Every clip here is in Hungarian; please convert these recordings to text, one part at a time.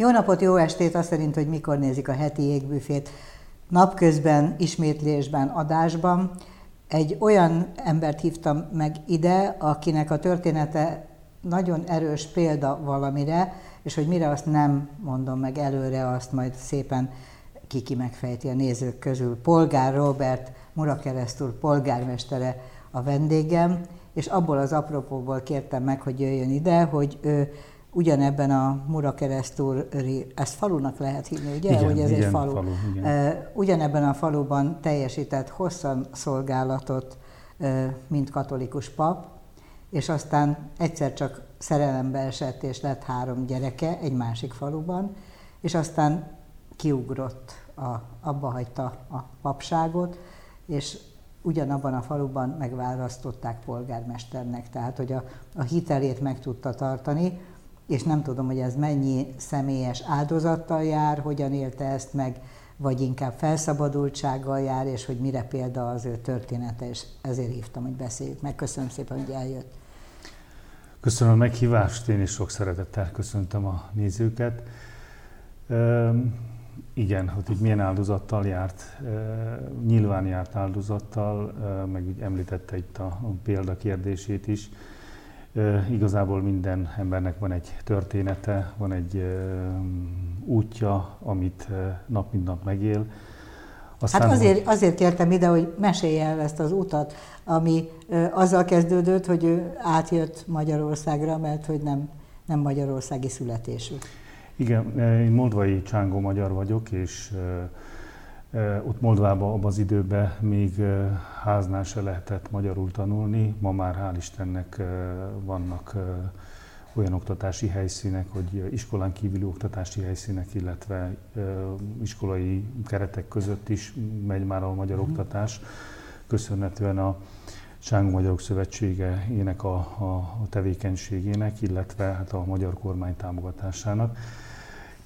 Jó napot, jó estét, azt szerint, hogy mikor nézik a heti égbüfét. Napközben, ismétlésben, adásban. Egy olyan embert hívtam meg ide, akinek a története nagyon erős példa valamire, és hogy mire azt nem mondom meg előre, azt majd szépen kiki megfejti a nézők közül. Polgár Robert Murakeresztúr polgármestere a vendégem, és abból az apropóból kértem meg, hogy jöjjön ide, hogy ő ugyanebben a Murakeresztúri, ezt falunak lehet hívni, ugye, igen, hogy ez igen, egy falu. falu igen. Ugyanebben a faluban teljesített hosszan szolgálatot, mint katolikus pap, és aztán egyszer csak szerelembe esett, és lett három gyereke egy másik faluban, és aztán kiugrott, a, abba hagyta a papságot, és ugyanabban a faluban megválasztották polgármesternek, tehát hogy a, a hitelét meg tudta tartani, és nem tudom, hogy ez mennyi személyes áldozattal jár, hogyan élte ezt meg, vagy inkább felszabadultsággal jár, és hogy mire példa az ő története, és ezért hívtam, hogy beszéljük meg. Köszönöm szépen, hogy eljött. Köszönöm a meghívást, én is sok szeretettel köszöntöm a nézőket. Üm, igen, hogy itt milyen áldozattal járt, nyilván járt áldozattal, meg úgy említette itt a, a példa kérdését is. Igazából minden embernek van egy története, van egy útja, amit nap mint nap megél. Aztán, hát azért, azért kértem ide, hogy mesélje el ezt az utat, ami azzal kezdődött, hogy ő átjött Magyarországra, mert hogy nem, nem magyarországi születésű. Igen, én moldvai csángó magyar vagyok, és ott Moldvában abban az időben még háznál se lehetett magyarul tanulni. Ma már hál' Istennek vannak olyan oktatási helyszínek, hogy iskolán kívüli oktatási helyszínek, illetve iskolai keretek között is megy már a magyar uh-huh. oktatás, köszönhetően a Csángó Magyarok Szövetségének a, a, a tevékenységének, illetve hát a magyar kormány támogatásának.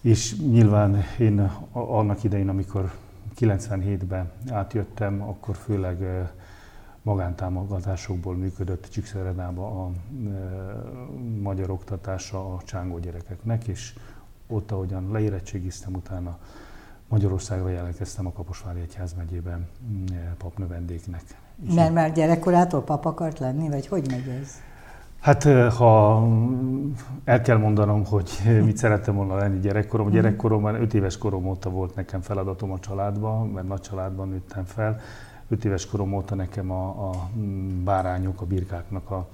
És nyilván én annak idején, amikor 97-ben átjöttem, akkor főleg magántámogatásokból működött Csíkszeredában a magyar oktatása a csángó gyerekeknek, és ott, ahogyan leérettségiztem, utána Magyarországra jelentkeztem a Kaposvári Egyház megyében papnövendéknek. Mert már gyerekkorától pap akart lenni, vagy hogy megy ez? Hát ha el kell mondanom, hogy mit szerettem volna lenni gyerekkorom. Mhm. Gyerekkoromban, 5 éves korom óta volt nekem feladatom a családban, mert nagy családban nőttem fel. 5 éves korom óta nekem a, a bárányok, a birkáknak a,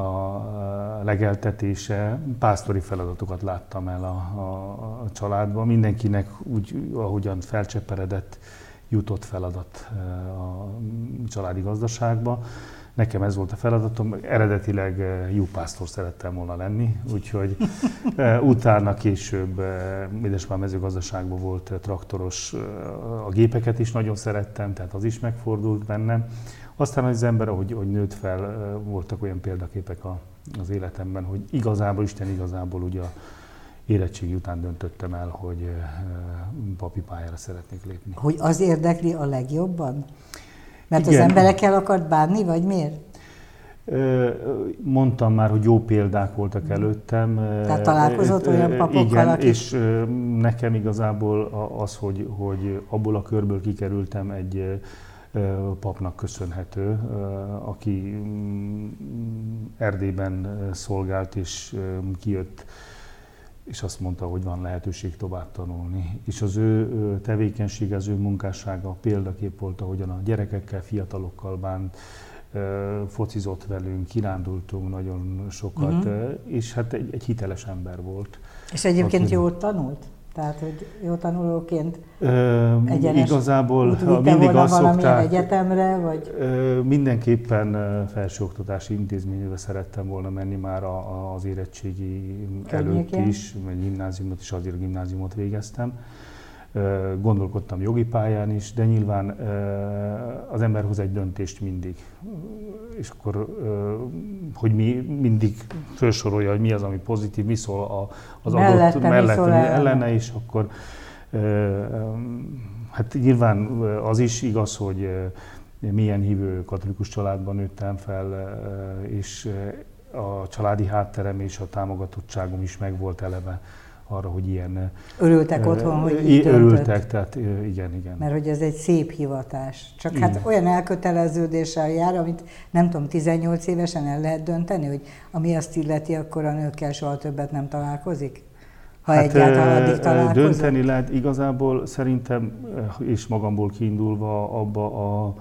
a legeltetése, pásztori feladatokat láttam el a, a, a családban. Mindenkinek úgy, ahogyan felcseperedett, jutott feladat a családi gazdaságba. Nekem ez volt a feladatom, eredetileg eh, jó pásztor szerettem volna lenni, úgyhogy eh, utána később eh, édesapám mezőgazdaságban volt traktoros, a gépeket is nagyon szerettem, tehát az is megfordult bennem. Aztán az ember, ahogy, ahogy nőtt fel, voltak olyan példaképek a, az életemben, hogy igazából, Isten igazából ugye a érettségi után döntöttem el, hogy papi pályára szeretnék lépni. Hogy az érdekli a legjobban? Mert Igen. az emberekkel akart bánni, vagy miért? Mondtam már, hogy jó példák voltak előttem. Tehát találkozott olyan papokkal, Igen, akik... és nekem igazából az, hogy, hogy abból a körből kikerültem egy papnak köszönhető, aki mm, Erdélyben szolgált és kijött és azt mondta, hogy van lehetőség tovább tanulni. És az ő tevékenysége, az ő munkássága példakép volt, ahogyan a gyerekekkel, fiatalokkal bánt, focizott velünk, kirándultunk nagyon sokat, uh-huh. és hát egy, egy hiteles ember volt. És egyébként aki... jól tanult? Tehát, hogy jó tanulóként ö, egyenes Igazából mindig azt szokták, egyetemre, vagy? Ö, mindenképpen felsőoktatási intézménybe szerettem volna menni már a, a, az érettségi Környéken. előtt is, mert gimnáziumot is, azért gimnáziumot végeztem gondolkodtam jogi pályán is, de nyilván az ember hoz egy döntést mindig. És akkor, hogy mi mindig felsorolja, hogy mi az, ami pozitív, mi szól az mellette, adott mellette, mi ellene, és akkor hát nyilván az is igaz, hogy milyen hívő katolikus családban nőttem fel, és a családi hátterem és a támogatottságom is megvolt eleve arra, hogy ilyen... Örültek otthon, hogy így Örültek, tehát igen, igen. Mert hogy ez egy szép hivatás. Csak igen. hát olyan elköteleződéssel jár, amit nem tudom, 18 évesen el lehet dönteni, hogy ami azt illeti, akkor a nőkkel soha többet nem találkozik? Ha hát, egyáltalán addig találkozunk? Dönteni lehet igazából szerintem, és magamból kiindulva abba a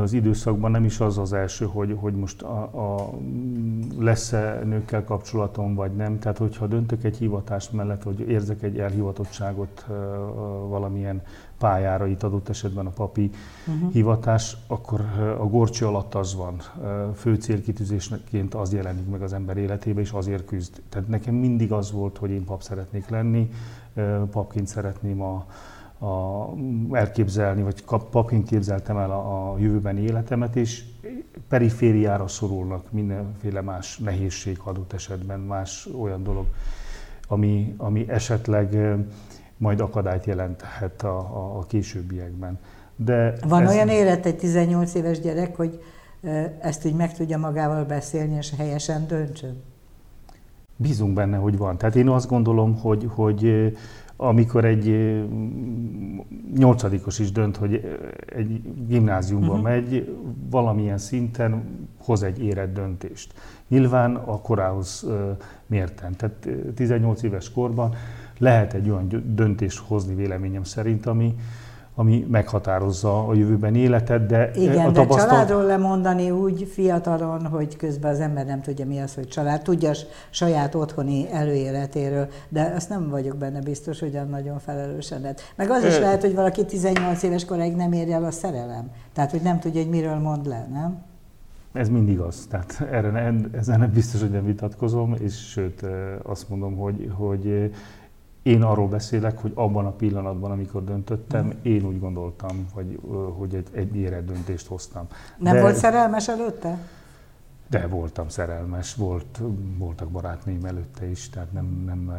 az időszakban nem is az az első, hogy, hogy most a, a, lesz-e nőkkel kapcsolatom, vagy nem. Tehát, hogyha döntök egy hivatás mellett, vagy érzek egy elhivatottságot valamilyen pályára, itt adott esetben a papi uh-huh. hivatás, akkor a gorcső alatt az van. Fő célkitűzésként az jelenik meg az ember életébe, és azért küzd. Tehát nekem mindig az volt, hogy én pap szeretnék lenni, papként szeretném a, a, elképzelni, vagy papként képzeltem el a, a jövőbeni életemet, és perifériára szorulnak mindenféle más nehézség adott esetben, más olyan dolog, ami, ami esetleg majd akadályt jelenthet a, a, a későbbiekben. De Van ez... olyan élet egy 18 éves gyerek, hogy ezt úgy meg tudja magával beszélni, és helyesen döntsön? Bízunk benne, hogy van. Tehát én azt gondolom, hogy, hogy amikor egy nyolcadikos is dönt, hogy egy gimnáziumba uh-huh. megy, valamilyen szinten hoz egy érett döntést. Nyilván a korához mérten. Tehát 18 éves korban lehet egy olyan döntést hozni véleményem szerint, ami, ami meghatározza a jövőben életet, de Igen, a tapasztalat... de családról lemondani úgy fiatalon, hogy közben az ember nem tudja mi az, hogy család. Tudja saját otthoni előéletéről, de azt nem vagyok benne biztos, hogy nagyon felelősen. Meg az is lehet, hogy valaki 18 éves koráig nem érje el a szerelem. Tehát, hogy nem tudja, hogy miről mond le, nem? Ez mindig az. Tehát erre nem, ezzel nem biztos, hogy nem vitatkozom, és sőt azt mondom, hogy, hogy én arról beszélek, hogy abban a pillanatban, amikor döntöttem, mm. én úgy gondoltam, hogy, hogy egy, egy érett döntést hoztam. Nem De, volt szerelmes előtte? De voltam szerelmes, volt, voltak barátnőim előtte is, tehát nem, nem,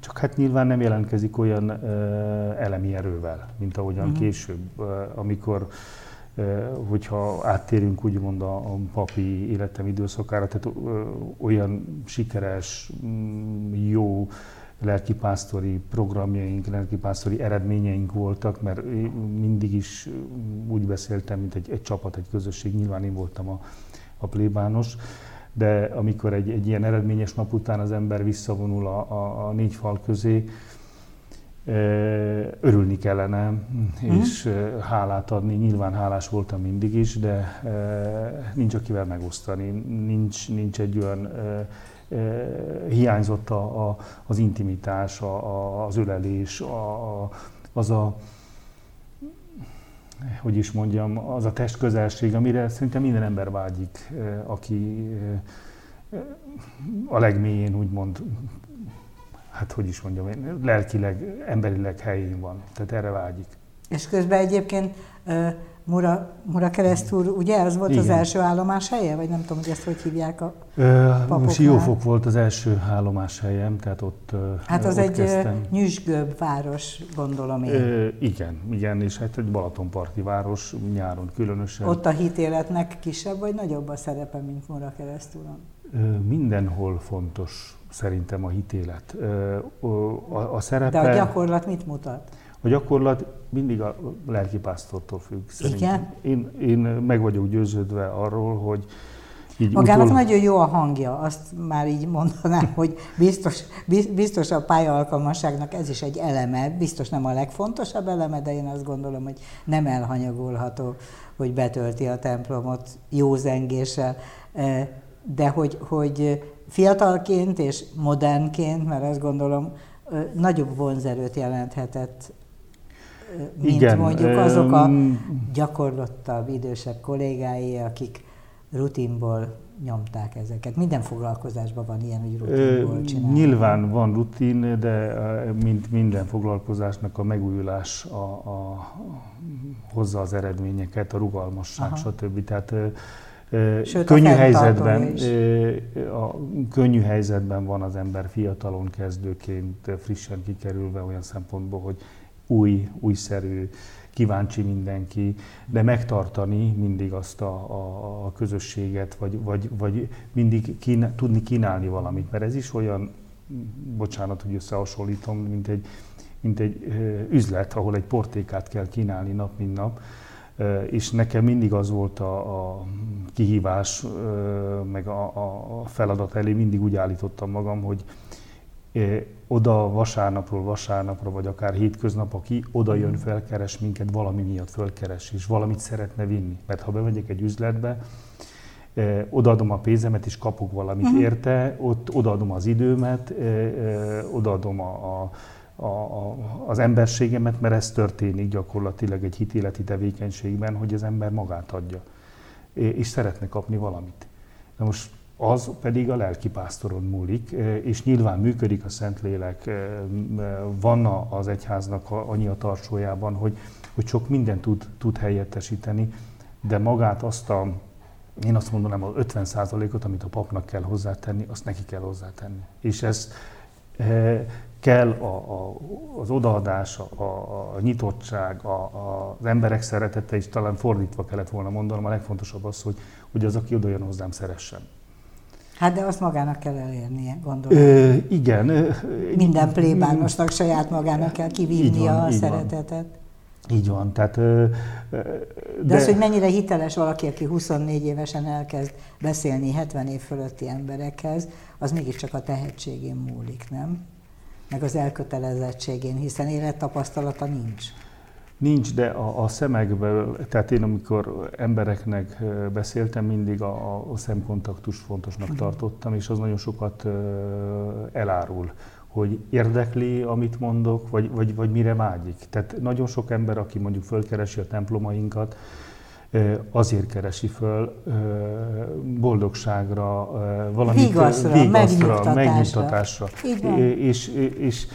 csak hát nyilván nem jelentkezik olyan elemi erővel, mint ahogyan uh-huh. később, amikor hogyha áttérünk úgymond a, a papi életem időszakára, tehát olyan sikeres, mm, jó lelkipásztori programjaink, lelkipásztori eredményeink voltak, mert mindig is úgy beszéltem, mint egy, egy csapat, egy közösség, nyilván én voltam a, a plébános, de amikor egy, egy ilyen eredményes nap után az ember visszavonul a, a, a négy fal közé, örülni kellene, mm. és hálát adni. Nyilván hálás voltam mindig is, de nincs akivel megosztani, nincs, nincs egy olyan hiányzott a, a, az intimitás, a, a, az ölelés, a, a, az a hogy is mondjam, az a testközelség, amire szerintem minden ember vágyik, aki a legmélyén úgymond, hát hogy is mondjam, lelkileg, emberileg helyén van. Tehát erre vágyik. És közben egyébként Mura, Mura keresztúr, ugye az volt Igen. az első állomás helye? Vagy nem tudom, hogy ezt hogy hívják a papoknál? Siófok volt az első állomás helyem, tehát ott Hát az ott egy kezdtem. nyüzsgőbb város, gondolom én. Ö, igen, igen, és hát egy Balatonparti város, nyáron különösen. Ott a hitéletnek kisebb vagy nagyobb a szerepe, mint Mura keresztúron? Mindenhol fontos szerintem a hitélet. A, a szerepe... De a gyakorlat mit mutat? A gyakorlat mindig a lelkipásztortól függ. Szerintem. Igen? Én, én meg vagyok győződve arról, hogy így Magának utol... nagyon jó a hangja, azt már így mondanám, hogy biztos, biztos a pályaalkalmasságnak ez is egy eleme, biztos nem a legfontosabb eleme, de én azt gondolom, hogy nem elhanyagolható, hogy betölti a templomot jó zengéssel, e, de hogy, hogy fiatalként és modernként, mert azt gondolom, e, nagyobb vonzerőt jelenthetett mint Igen, mondjuk azok a gyakorlottabb, idősebb kollégái, akik rutinból nyomták ezeket. Minden foglalkozásban van ilyen, hogy rutinból csinálják. Nyilván van rutin, de mint minden foglalkozásnak a megújulás a, a, hozza az eredményeket, a rugalmasság, Aha. stb. Tehát Sőt, könnyű helyzetben, a könnyű helyzetben van az ember fiatalon kezdőként, frissen kikerülve olyan szempontból, hogy új, újszerű, kíváncsi mindenki, de megtartani mindig azt a, a, a közösséget, vagy, vagy, vagy mindig kín, tudni kínálni valamit, mert ez is olyan bocsánat, hogy összehasonlítom, mint egy, mint egy üzlet, ahol egy portékát kell kínálni nap, mint nap, és nekem mindig az volt a, a kihívás, meg a, a feladat elé, mindig úgy állítottam magam, hogy oda vasárnapról vasárnapra, vagy akár hétköznap, aki oda jön, felkeres minket, valami miatt felkeres, és valamit szeretne vinni. Mert ha bemegyek egy üzletbe, odaadom a pénzemet, és kapok valamit uh-huh. érte, ott odaadom az időmet, odaadom a, a a, a, az emberségemet, mert ez történik gyakorlatilag egy hitéleti tevékenységben, hogy az ember magát adja, és szeretne kapni valamit. Na most az pedig a lelkipásztoron múlik, és nyilván működik a Szentlélek, van az egyháznak annyi a tarsójában, hogy, hogy sok mindent tud, tud helyettesíteni, de magát azt a, én azt mondanám, az 50%-ot, amit a papnak kell hozzátenni, azt neki kell hozzátenni. És ez kell a, a, az odaadás, a, a nyitottság, a, a, az emberek szeretete, és talán fordítva kellett volna mondanom, a legfontosabb az, hogy, hogy az, aki oda jön hozzám, szeressen. Hát de azt magának kell elérnie, gondolom. Ö, igen. Minden plébánosnak saját magának kell kivívnia a szeretetet. Van. Így van, tehát... De, de az, hogy mennyire hiteles valaki, aki 24 évesen elkezd beszélni 70 év fölötti emberekhez, az mégiscsak a tehetségén múlik, nem? Meg az elkötelezettségén, hiszen élettapasztalata nincs. Nincs, de a, a szemekből, tehát én amikor embereknek beszéltem, mindig a, a szemkontaktust fontosnak mhm. tartottam, és az nagyon sokat elárul, hogy érdekli, amit mondok, vagy, vagy, vagy mire vágyik. Tehát nagyon sok ember, aki mondjuk fölkeresi a templomainkat, azért keresi föl boldogságra, valami vigaszra, vigaszra megnyugtatásra. megnyugtatásra. És, és, és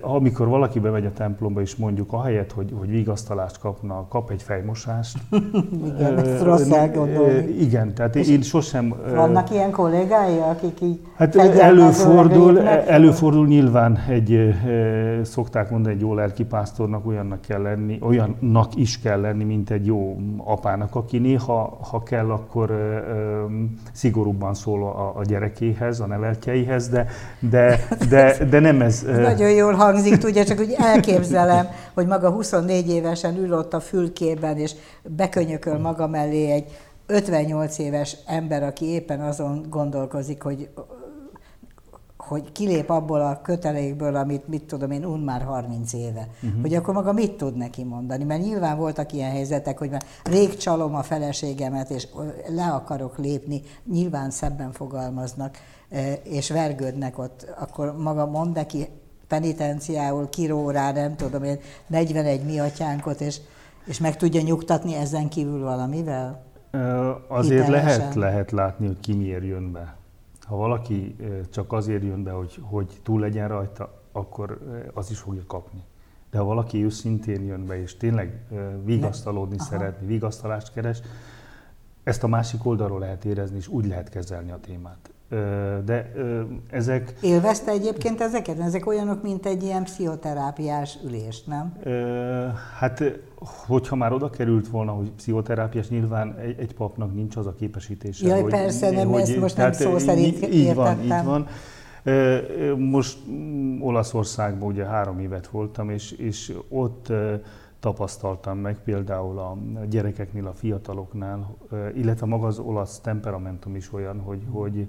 amikor valaki bemegy a templomba, és mondjuk ahelyett, hogy, hogy vigasztalást kapna, kap egy fejmosást. igen, ezt rossz elgondolni. Igen, tehát és én sosem... Vannak ilyen kollégái, akik így Hát előfordul, előfordul nyilván egy, szokták mondani, egy jó lelkipásztornak olyannak kell lenni, olyannak is kell lenni, mint egy jó apának, aki néha, ha kell, akkor szigorúbban szól a, a gyerekéhez, a neveltjeihez, de, de, de, de nem ez... Nagyon jól hangzik, tudja, csak úgy elképzelem, hogy maga 24 évesen ül ott a fülkében, és bekönyököl maga mellé egy 58 éves ember, aki éppen azon gondolkozik, hogy hogy kilép abból a kötelékből, amit mit tudom én, un már 30 éve, uh-huh. hogy akkor maga mit tud neki mondani. Mert nyilván voltak ilyen helyzetek, hogy már rég csalom a feleségemet, és le akarok lépni, nyilván szebben fogalmaznak, és vergődnek ott, akkor maga mond neki penitenciául kiró rá, nem tudom én, 41 mi atyánkot, és, és meg tudja nyugtatni ezen kívül valamivel? Azért Hitelesen. lehet, lehet látni, hogy ki miért jön be. Ha valaki csak azért jön be, hogy, hogy túl legyen rajta, akkor az is fogja kapni. De ha valaki őszintén jön be, és tényleg vigasztalódni Aha. szeretni, vigasztalást keres, ezt a másik oldalról lehet érezni, és úgy lehet kezelni a témát. De ezek... Élvezte egyébként ezeket? Ezek olyanok, mint egy ilyen pszichoterápiás ülés, nem? Hát, hogyha már oda került volna, hogy pszichoterápiás, nyilván egy, egy papnak nincs az a képesítése. Jaj, hogy, persze, nem, hogy, ezt most nem szó szerint így, így van, így van. Most mm, Olaszországban ugye három évet voltam, és, és ott tapasztaltam meg például a gyerekeknél, a fiataloknál, illetve maga az olasz temperamentum is olyan, hogy, hogy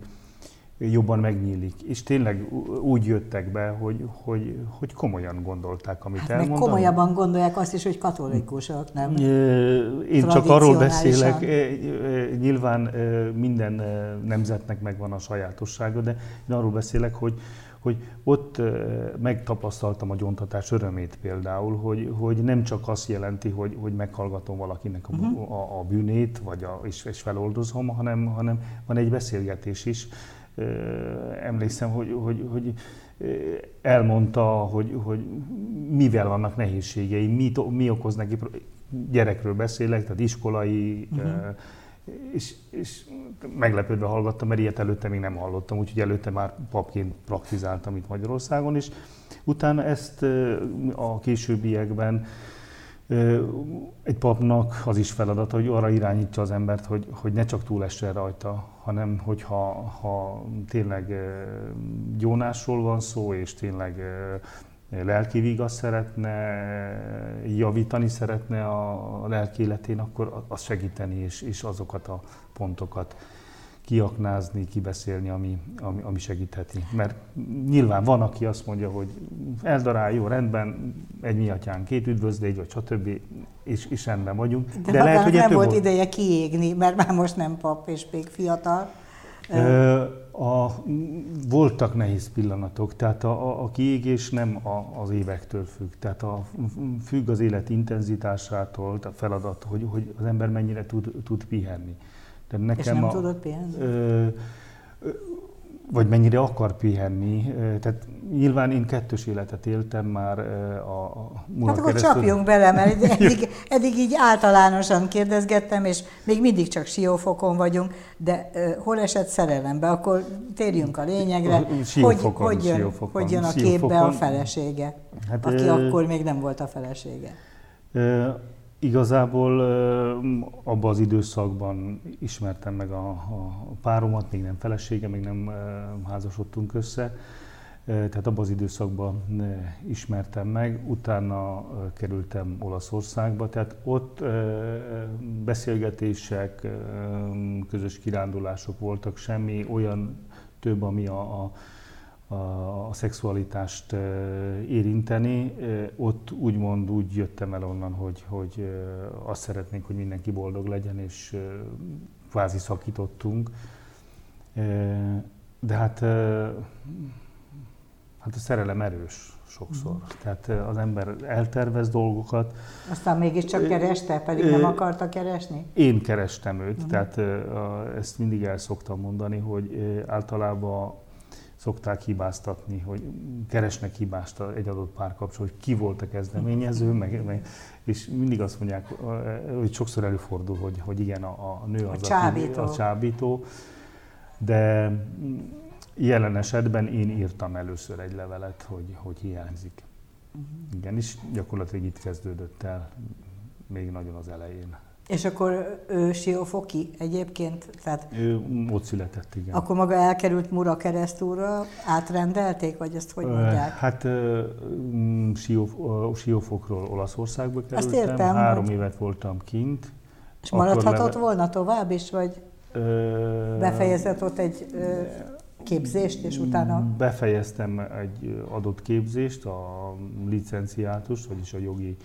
jobban megnyílik. És tényleg úgy jöttek be, hogy, hogy, hogy komolyan gondolták, amit hát elmondtam. Meg komolyabban gondolják azt is, hogy katolikusok, nem? Én csak arról beszélek, nyilván minden nemzetnek megvan a sajátossága, de én arról beszélek, hogy, hogy ott megtapasztaltam a gyontatás örömét például, hogy, hogy nem csak azt jelenti, hogy, hogy meghallgatom valakinek a, uh-huh. a, a bűnét, vagy a, és, és feloldozom, hanem, hanem van egy beszélgetés is, emlékszem, hogy, hogy, hogy elmondta, hogy, hogy mivel vannak nehézségei, mi, mi okoz neki, gyerekről beszélek, tehát iskolai, uh-huh. és, és meglepődve hallgattam, mert ilyet előtte még nem hallottam, úgyhogy előtte már papként praktizáltam itt Magyarországon, és utána ezt a későbbiekben Egy papnak az is feladata, hogy arra irányítsa az embert, hogy, hogy ne csak túlessen rajta, hanem hogyha ha tényleg gyónásról van szó, és tényleg lelki vigaszt szeretne, javítani szeretne a lelki életén, akkor azt segíteni, és, és azokat a pontokat kiaknázni, kibeszélni, ami, ami, ami segítheti. Mert nyilván van, aki azt mondja, hogy eldarál, jó, rendben, egy mi atyán, két üdvözlégy, vagy stb. És, és rendben vagyunk. De, De lehet, hogy nem volt volt ideje kiégni, mert már most nem pap, és még fiatal. A, voltak nehéz pillanatok, tehát a, a, a kiégés nem a, az évektől függ, tehát a, függ az élet intenzitásától, a feladat, hogy, hogy az ember mennyire tud, tud pihenni. De nekem És nem a, tudod pihenni? Ö, vagy mennyire akar pihenni. Tehát nyilván én kettős életet éltem már a, a Hát akkor keresztül. csapjunk bele, mert eddig, eddig így általánosan kérdezgettem, és még mindig csak siófokon vagyunk, de uh, hol esett szerelembe? Akkor térjünk a lényegre. Siófokon, hogy, hogy, jön, siófokon, hogy jön a siófokon. képbe a felesége, hát, aki ö, akkor még nem volt a felesége? Ö, Igazából abban az időszakban ismertem meg a, a páromat, még nem felesége, még nem házasodtunk össze, tehát abban az időszakban ismertem meg, utána kerültem Olaszországba, tehát ott beszélgetések, közös kirándulások voltak, semmi olyan több, ami a, a a, a szexualitást érinteni. Ott úgymond úgy jöttem el onnan, hogy, hogy azt szeretnénk, hogy mindenki boldog legyen, és kvázi szakítottunk. De hát, hát a szerelem erős sokszor. Mm. Tehát az ember eltervez dolgokat. Aztán mégiscsak kereste, pedig nem akarta keresni? Én kerestem őt, mm. tehát ezt mindig el szoktam mondani, hogy általában szokták hibáztatni, hogy keresnek hibást egy adott párkapcsolat, hogy ki volt a kezdeményező, meg, meg, és mindig azt mondják, hogy sokszor előfordul, hogy, hogy igen, a, a nő az a, csábító. a csábító, de jelen esetben én írtam először egy levelet, hogy, hogy hiányzik. Uh-huh. Igen, és gyakorlatilag itt kezdődött el, még nagyon az elején. És akkor ő Siófoki egyébként? Tehát ő ott született, igen. Akkor maga elkerült Mura keresztúra, átrendelték, vagy ezt hogy mondják? Hát mm, Siófokról Olaszországba kerültem, Azt értem, három hogy... évet voltam kint. És maradhatott leve... volna tovább is, vagy befejezett ott egy képzést, és utána... Befejeztem egy adott képzést, a licenciátust, vagyis a jogi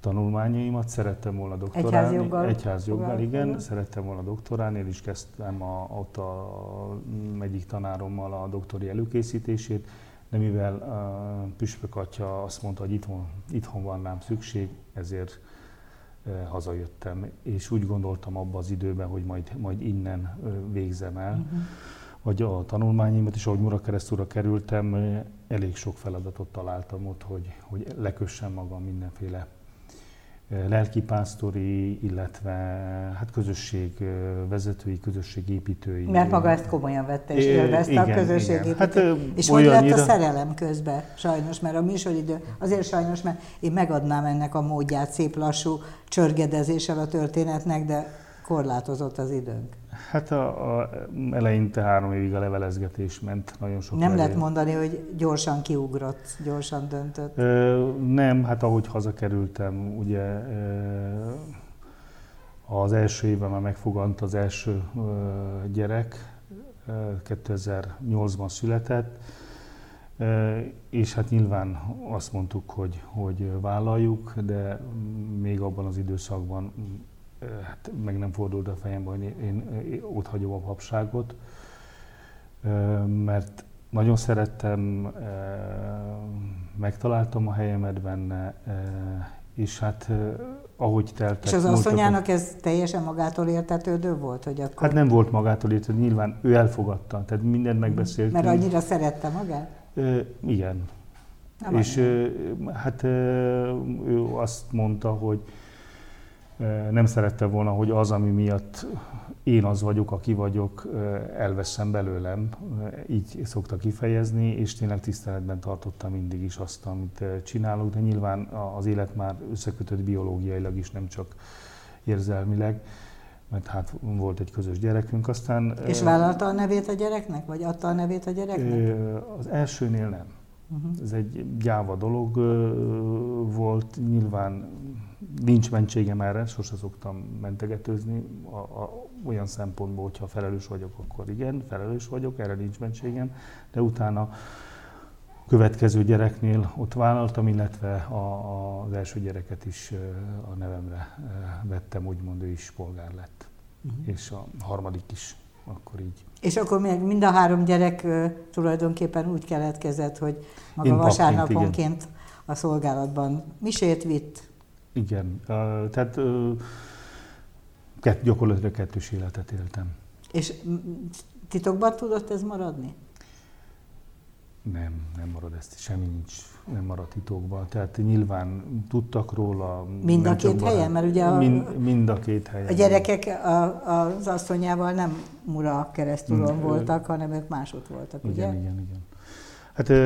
tanulmányaimat, szerettem volna doktorálni. Egyházjoggal? Egyházjoggal, igen. Szerettem volna doktorálni, én is kezdtem a, ott a, egyik tanárommal a doktori előkészítését, de mivel a Püspök atya azt mondta, hogy itthon, itthon van rám szükség, ezért hazajöttem, és úgy gondoltam abba az időben, hogy majd, majd innen végzem el, uh-huh. vagy a tanulmányimat, és ahogy Murakeresztúra kerültem, elég sok feladatot találtam ott, hogy, hogy lekössem magam mindenféle lelkipásztori, illetve hát közösség vezetői, közösségépítői. Mert maga ezt komolyan vette és élvezte a közösségépítői. Hát, és hogy lett a szerelem közben, sajnos, mert a műsoridő, azért sajnos, mert én megadnám ennek a módját szép lassú csörgedezéssel a történetnek, de korlátozott az időnk. Hát a, a eleinte három évig a levelezgetés ment, nagyon sok Nem levél. lehet mondani, hogy gyorsan kiugrott, gyorsan döntött? Ö, nem, hát ahogy hazakerültem, ugye ö, az első évben már megfogant az első ö, gyerek, 2008-ban született, és hát nyilván azt mondtuk, hogy, hogy vállaljuk, de még abban az időszakban hát meg nem fordult a fejembe, hogy én, én ott hagyom a papságot, mert nagyon szerettem, megtaláltam a helyemet benne, és hát ahogy teltek... És az asszonyának ez teljesen magától értetődő volt, hogy akkor... Hát nem volt magától értetődő, nyilván ő elfogadta, tehát mindent megbeszéltünk. Mert annyira szerette magát? igen. Nem és hát ő azt mondta, hogy nem szerette volna, hogy az, ami miatt én az vagyok, aki vagyok, elveszem belőlem, így szokta kifejezni, és tényleg tiszteletben tartottam mindig is azt, amit csinálok, de nyilván az élet már összekötött biológiailag is, nem csak érzelmileg, mert hát volt egy közös gyerekünk, aztán... És vállalta a nevét a gyereknek, vagy adta a nevét a gyereknek? Az elsőnél nem. Uh-huh. Ez egy gyáva dolog volt, nyilván nincs mentségem erre, sose szoktam mentegetőzni, a, a, olyan szempontból, hogyha felelős vagyok, akkor igen, felelős vagyok, erre nincs mentségem, de utána következő gyereknél ott vállaltam, illetve a, a, az első gyereket is a nevemre vettem, úgymond ő is polgár lett. Uh-huh. És a harmadik is akkor így. És akkor még mind a három gyerek tulajdonképpen úgy keletkezett, hogy maga Én vasárnaponként a szolgálatban misét vitt, igen, tehát kett, gyakorlatilag kettős életet éltem. És titokban tudott ez maradni? Nem, nem marad ezt, semmi nincs, nem marad titokban. Tehát nyilván tudtak róla. Mind a két helyen? Mert ugye a, mind, mind a két helyen. A gyerekek a, az asszonyával nem Mura keresztülön voltak, hanem ők másút voltak, igen, ugye? Igen, igen, igen. Hát,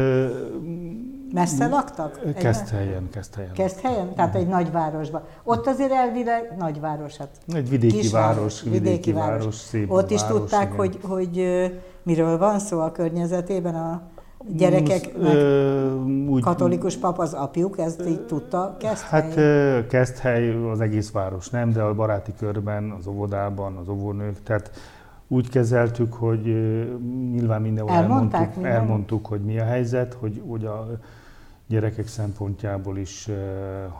Messze laktak? Kezd helyen, kezd helyen. Kezd helyen? Tehát egy nagyvárosban. Ott azért elvileg nagyváros, hát Egy vidéki kis város, vidéki, vidéki város, város szép Ott is város, tudták, igen. hogy, hogy miről van szó a környezetében a gyerekeknek. úgy, katolikus pap az apjuk, ezt így tudta Hát hely az egész város nem, de a baráti körben, az óvodában, az óvónők, tehát úgy kezeltük, hogy nyilván mindenhol elmondtuk, minden? elmondtuk, hogy mi a helyzet, hogy, hogy a gyerekek szempontjából is,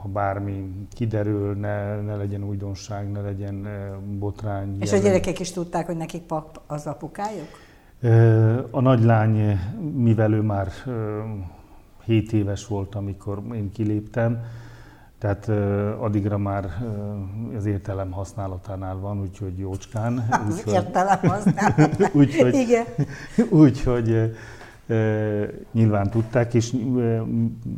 ha bármi kiderül, ne, ne legyen újdonság, ne legyen botrány. És jelen. a gyerekek is tudták, hogy nekik pap az apukájuk? A nagylány, mivel ő már 7 éves volt, amikor én kiléptem, tehát addigra már az értelem használatánál van, úgyhogy jócskán. Az úgy, értelem használatánál, úgyhogy, Igen. Úgyhogy nyilván tudták, és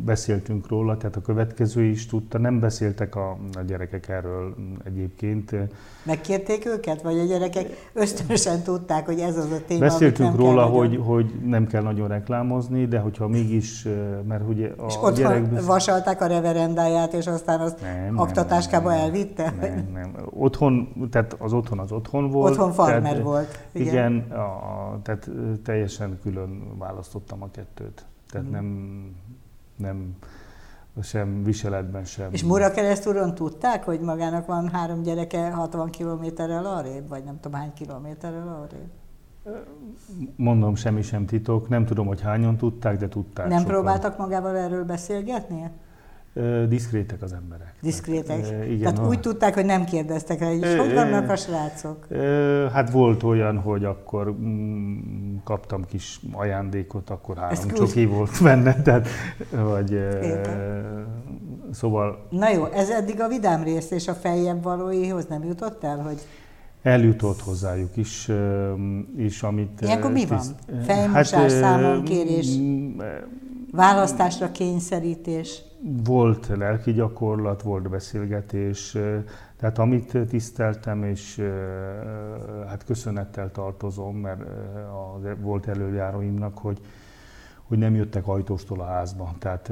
beszéltünk róla, tehát a következő is tudta, nem beszéltek a, a gyerekek erről egyébként. Megkérték őket, vagy a gyerekek ösztönösen tudták, hogy ez az a téma, Beszéltünk nem róla, kell hogy, hogy nem kell nagyon reklámozni, de hogyha mégis, mert ugye a, és a gyerek... vasalták a reverendáját, és aztán azt nem, aktatáskába nem, elvitte? Nem, nem. Otthon, tehát az otthon az otthon volt. Otthon farmer tehát, volt. Igen, igen a, tehát teljesen külön választottam a kettőt. Tehát mm. nem, nem sem viseletben sem. És Mura keresztúron tudták, hogy magának van három gyereke 60 kilométerrel arrébb, vagy nem tudom hány kilométerrel arrébb? Mondom, semmi sem titok. Nem tudom, hogy hányan tudták, de tudták Nem sokan. próbáltak magával erről beszélgetni? Diszkrétek az emberek. Diszkrétek? Tehát, igen, Tehát a... úgy tudták, hogy nem kérdeztek rá, hogy hogy vannak a srácok? Hát volt olyan, hogy akkor mm, kaptam kis ajándékot, akkor három csoki úgy... volt benne, tehát, vagy, Értem. szóval... Na jó, ez eddig a vidám rész, és a feljebb valóihoz nem jutott el, hogy... Eljutott hozzájuk is, és amit... Ilyenkor mi van? Fejmosás, hát, számonkérés, választásra kényszerítés? Volt lelki gyakorlat, volt beszélgetés, tehát amit tiszteltem, és hát köszönettel tartozom, mert volt előjáróimnak, hogy, hogy nem jöttek ajtóstól a házba. Tehát,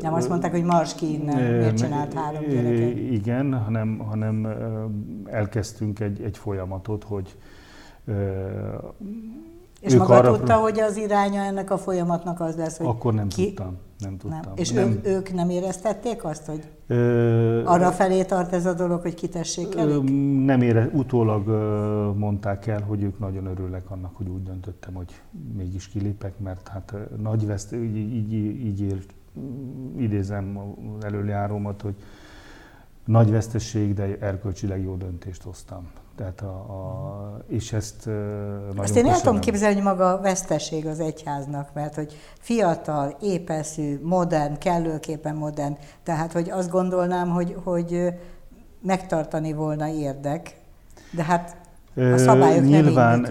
nem azt mondták, hogy mars ki innen, miért csinált három gyereket? Igen, hanem, hanem elkezdtünk egy, egy folyamatot, hogy és maga arra... tudta, hogy az iránya ennek a folyamatnak az lesz, hogy... Akkor nem ki... tudtam. Nem tudtam. Nem. És nem. Ők, ők nem éreztették azt, hogy Ö... arra felé tart ez a dolog, hogy kitessék el? Nem ére, utólag mondták el, hogy ők nagyon örülnek annak, hogy úgy döntöttem, hogy mégis kilépek, mert hát nagy veszt, így, így, így ér, idézem előjárómat, hogy nagy veszteség, de erkölcsileg jó döntést hoztam. Tehát a, a, és ezt nagyon Azt én el tudom képzelni, hogy maga a veszteség az egyháznak, mert hogy fiatal, épeszű, modern, kellőképpen modern, tehát hogy azt gondolnám, hogy, hogy megtartani volna érdek, de hát A szabályok nyilván,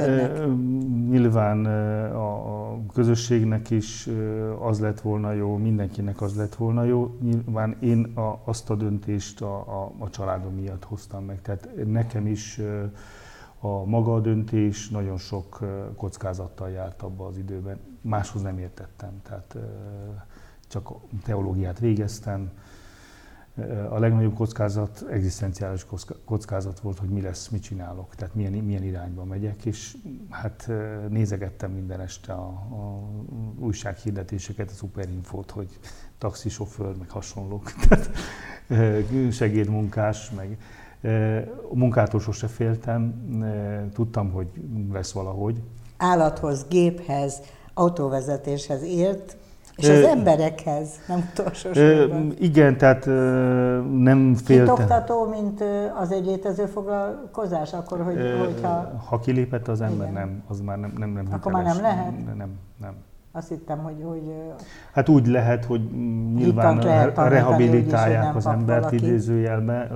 nyilván a közösségnek is az lett volna jó, mindenkinek az lett volna jó. Nyilván én a, azt a döntést a, a, a családom miatt hoztam meg. Tehát nekem is a maga a döntés nagyon sok kockázattal járt abba az időben. Máshoz nem értettem, tehát csak teológiát végeztem, a legnagyobb kockázat, egzisztenciális kockázat volt, hogy mi lesz, mit csinálok, tehát milyen, milyen irányba megyek, és hát nézegettem minden este a, a újsághirdetéseket, a szuperinfót, hogy taxisofőr, meg hasonlók, tehát segédmunkás, meg a munkától sose féltem, tudtam, hogy lesz valahogy. Állathoz, géphez, autóvezetéshez ért, és az emberekhez, nem utolsó sorban. Igen, tehát nem féltem. Kitoktató, mint az egy létező foglalkozás, akkor, hogy, hogyha... Ha kilépett az ember, igen. nem, az már nem, nem, nem Akkor már nem lehet? Nem, nem, nem. Azt hittem, hogy... hogy hát úgy lehet, hogy nyilván lehet rehabilitálják az embert valaki. idézőjelbe,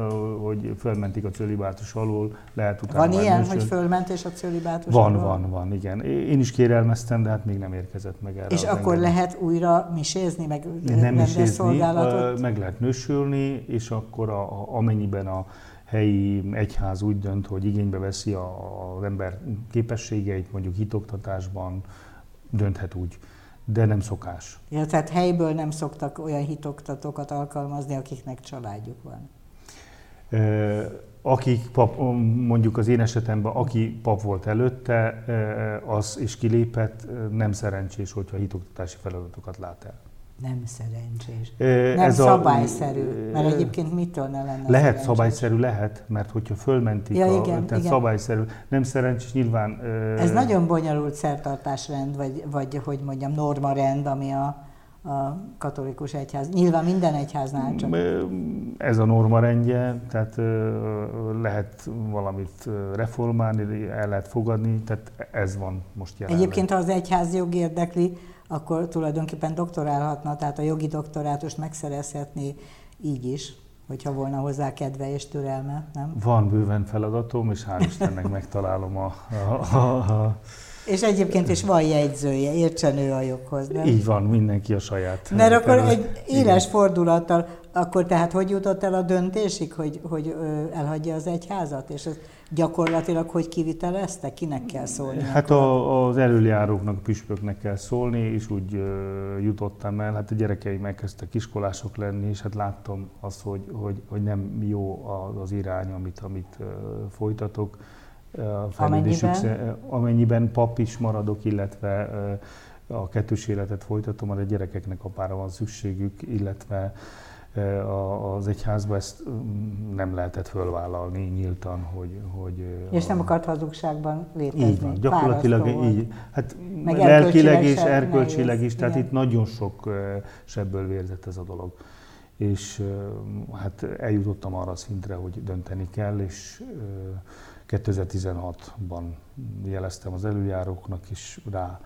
hogy fölmentik a cölibátus alól, lehet utána Van ilyen, hogy fölment és a cölibátus Van, alól? van, van, igen. Én is kérelmeztem, de hát még nem érkezett meg erre. És akkor engem. lehet újra misézni, meg nem misézni, szolgálatot? meg lehet nősülni, és akkor a, a, amennyiben a helyi egyház úgy dönt, hogy igénybe veszi az ember képességeit, mondjuk hitoktatásban, dönthet úgy, de nem szokás. Ja, tehát helyből nem szoktak olyan hitoktatókat alkalmazni, akiknek családjuk van. Akik pap, mondjuk az én esetemben, aki pap volt előtte, az és kilépett, nem szerencsés, hogyha hitoktatási feladatokat lát el. Nem szerencsés. Nem Ez szabályszerű, a, mert egyébként mitől ne lenne Lehet szerencsés? szabályszerű, lehet, mert hogyha fölmentik, ja, igen, a, tehát igen. szabályszerű, nem szerencsés, nyilván... Ez nagyon bonyolult szertartásrend, vagy, vagy hogy mondjam, normarend, ami a, a katolikus egyház. Nyilván minden egyháznál csak. Ez a normarendje, tehát lehet valamit reformálni, el lehet fogadni, tehát ez van most jelenleg. Egyébként, ha az egyház jog érdekli, akkor tulajdonképpen doktorálhatna, tehát a jogi doktorátust megszerezhetné így is, hogyha volna hozzá kedve és türelme, nem? Van bőven feladatom, és hál' Istennek megtalálom a, a, a, a és egyébként is van jegyzője, értsen ő a joghoz, nem? Így van, mindenki a saját. Mert akkor egy éles igen. fordulattal, akkor tehát hogy jutott el a döntésig, hogy, hogy elhagyja az egyházat, és ezt gyakorlatilag hogy kivitelezte? Kinek kell szólni? Hát a, az előjáróknak, püspöknek kell szólni, és úgy uh, jutottam el. Hát a gyerekeim megkezdtek iskolások lenni, és hát láttam azt, hogy, hogy, hogy nem jó az, az irány, amit, amit uh, folytatok. amennyiben? amennyiben pap is maradok, illetve uh, a kettős életet folytatom, mert a gyerekeknek apára van szükségük, illetve az egyházba ezt mm, nem lehetett fölvállalni nyíltan, hogy... hogy és nem akart hazugságban létezni. Így van, gyakorlatilag így. Hát Meg lelkileg és erkölcsileg nehéz. is, tehát Igen. itt nagyon sok sebből vérzett ez a dolog. És hát eljutottam arra a szintre, hogy dönteni kell, és 2016-ban jeleztem az előjáróknak, és rá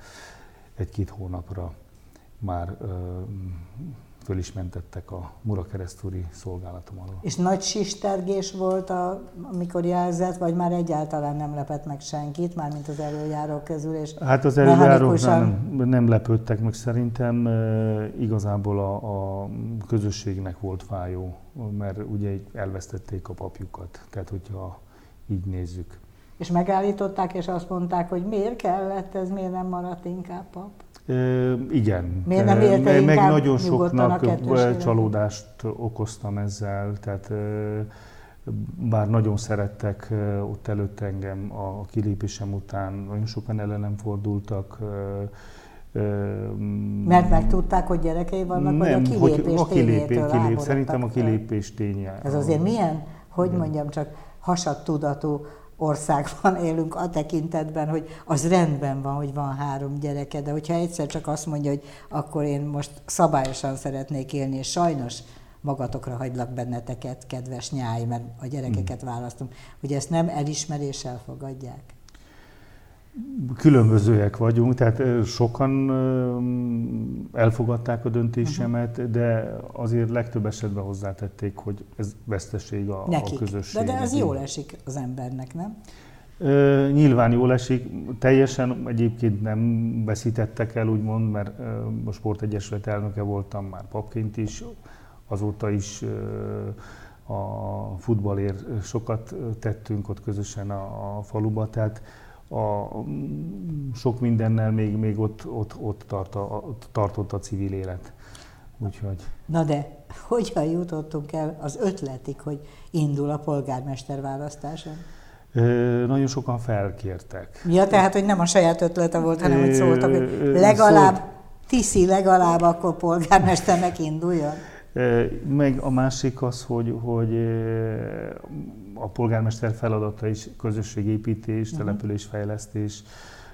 egy-két hónapra már föl is mentettek a Murakeresztúri szolgálatom alól. És nagy sistergés volt, a, amikor jelzett, vagy már egyáltalán nem lepett meg senkit, mármint az előjárók közül? És hát az előjárók nem, nem lepődtek meg szerintem, igazából a, a közösségnek volt fájó, mert ugye elvesztették a papjukat, tehát hogyha így nézzük. És megállították, és azt mondták, hogy miért kellett ez, miért nem maradt inkább pap? Igen. Miért nem élte Meg nagyon soknak csalódást okoztam ezzel, tehát bár nagyon szerettek ott előtt engem a kilépésem után, nagyon sokan ellenem fordultak. Mert megtudták, hogy gyerekei vannak, nem, vagy a kilépés hogy a kilépés, kilép, Szerintem a kilépés ténye. Ez azért milyen, hogy mondjam csak, hasad tudatú országban élünk a tekintetben, hogy az rendben van, hogy van három gyereke, de hogyha egyszer csak azt mondja, hogy akkor én most szabályosan szeretnék élni, és sajnos magatokra hagylak benneteket, kedves nyáj, mert a gyerekeket hmm. választom, hogy ezt nem elismeréssel fogadják különbözőek vagyunk, tehát sokan elfogadták a döntésemet, uh-huh. de azért legtöbb esetben hozzátették, hogy ez veszteség a, Nekik. a közösség. De, de ez jól esik az embernek, nem? Ö, nyilván jól esik, teljesen egyébként nem veszítettek el, úgymond, mert a Sportegyesület elnöke voltam már papként is, azóta is a futballért sokat tettünk ott közösen a, a faluba, tehát a, sok mindennel még, még ott, ott, ott, tart a, ott tartott a civil élet. Úgyhogy. Na de hogyan jutottunk el az ötletig, hogy indul a polgármester választáson? nagyon sokan felkértek. Ja, tehát, hogy nem a saját ötlete volt, hanem hogy szóltak, hogy legalább. Tiszi legalább akkor polgármesternek induljon. Meg a másik az, hogy, hogy a polgármester feladata is közösségépítés, uh-huh. településfejlesztés.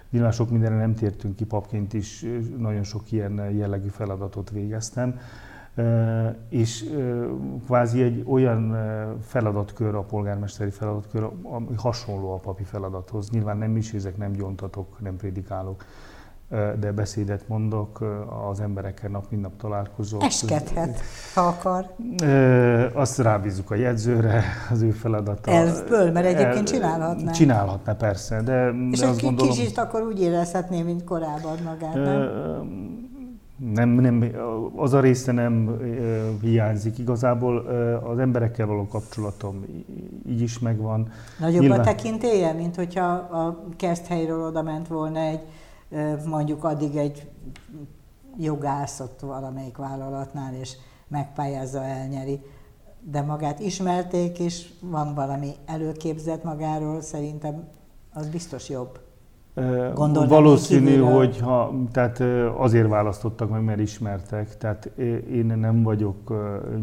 Nyilván sok mindenre nem tértünk ki, papként is nagyon sok ilyen jellegű feladatot végeztem. És kvázi egy olyan feladatkör, a polgármesteri feladatkör, ami hasonló a papi feladathoz. Nyilván nem misézek, nem gyontatok, nem prédikálok de beszédet mondok, az emberekkel nap mint nap találkozok. Eskedhet, ha akar. Azt rábízzuk a jegyzőre, az ő feladata. Elfből, mert egyébként csinálhatná. Csinálhatná, persze, de És de egy gondolom, kicsit akkor úgy érezhetné, mint korábban magát, nem? Nem, nem, az a része nem hiányzik. Igazából az emberekkel való kapcsolatom így is megvan. Nagyobb Nyilván... a tekintélye, mint hogyha a kerthelyről oda ment volna egy mondjuk addig egy jogászot valamelyik vállalatnál, és megpályázza, elnyeri. De magát ismerték, és van valami előképzet magáról, szerintem az biztos jobb. Gondolom, Valószínű, hogy ha, tehát azért választottak meg, mert ismertek. Tehát én nem vagyok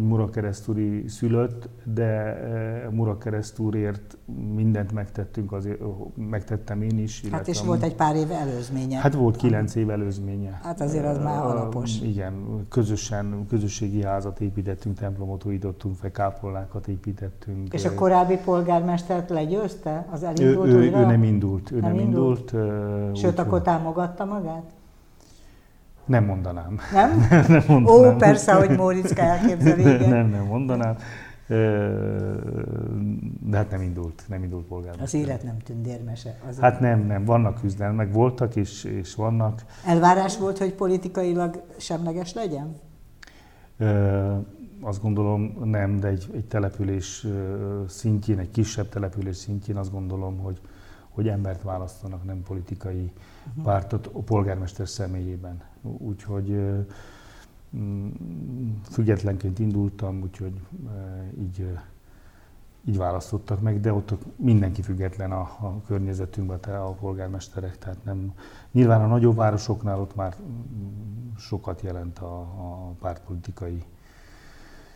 Murakeresztúri szülött, de Murakeresztúrért mindent megtettünk, azért, megtettem én is. Hát és volt egy pár év előzménye. Hát volt kilenc év előzménye. Hát azért az már alapos. Igen, közösen, közösségi házat építettünk, templomot újítottunk fel, kápolnákat építettünk. És a korábbi polgármestert legyőzte? Az elindult ő, ő, ő nem indult, ő nem, nem indult. indult Sőt, úgy, akkor támogatta magát? Nem mondanám. Nem? nem mondanám. Ó, persze, hogy Móriczka elképzeli, Nem, nem mondanám. De hát nem indult, nem indult polgármester. Az élet nem tündérmese. Az hát nem, nem, vannak küzdelmek, voltak és, és vannak. Elvárás volt, hogy politikailag semleges legyen? azt gondolom nem, de egy, egy település szintjén, egy kisebb település szintjén azt gondolom, hogy, hogy embert választanak, nem politikai uh-huh. pártot a polgármester személyében. Úgyhogy mm, függetlenként indultam, úgyhogy így, így választottak meg, de ott mindenki független a, a környezetünkben, a polgármesterek, tehát nem. Nyilván a nagyobb városoknál ott már mm, sokat jelent a, a pártpolitikai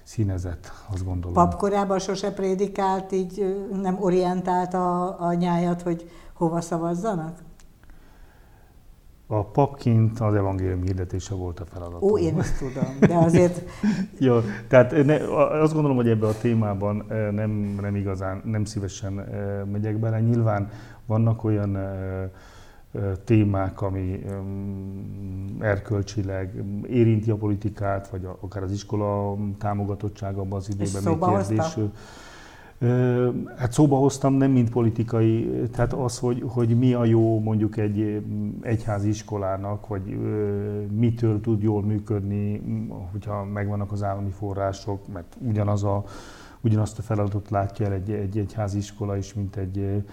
színezet, azt gondolom. Pap korábban sose prédikált, így nem orientált a, a nyájat, hogy hova szavazzanak? A papként az evangélium hirdetése volt a feladat. Ó, én ezt tudom, de azért... Jó, tehát ne, azt gondolom, hogy ebbe a témában nem, nem igazán, nem szívesen megyek bele. Nyilván vannak olyan témák, ami erkölcsileg érinti a politikát, vagy akár az iskola támogatottsága abban az időben még kérdés. Hát szóba hoztam nem mint politikai, tehát az, hogy, hogy mi a jó mondjuk egy egyházi iskolának, vagy mitől tud jól működni, hogyha megvannak az állami források, mert ugyanaz a, ugyanazt a feladatot látja el egy, egy egyházi iskola is, mint egy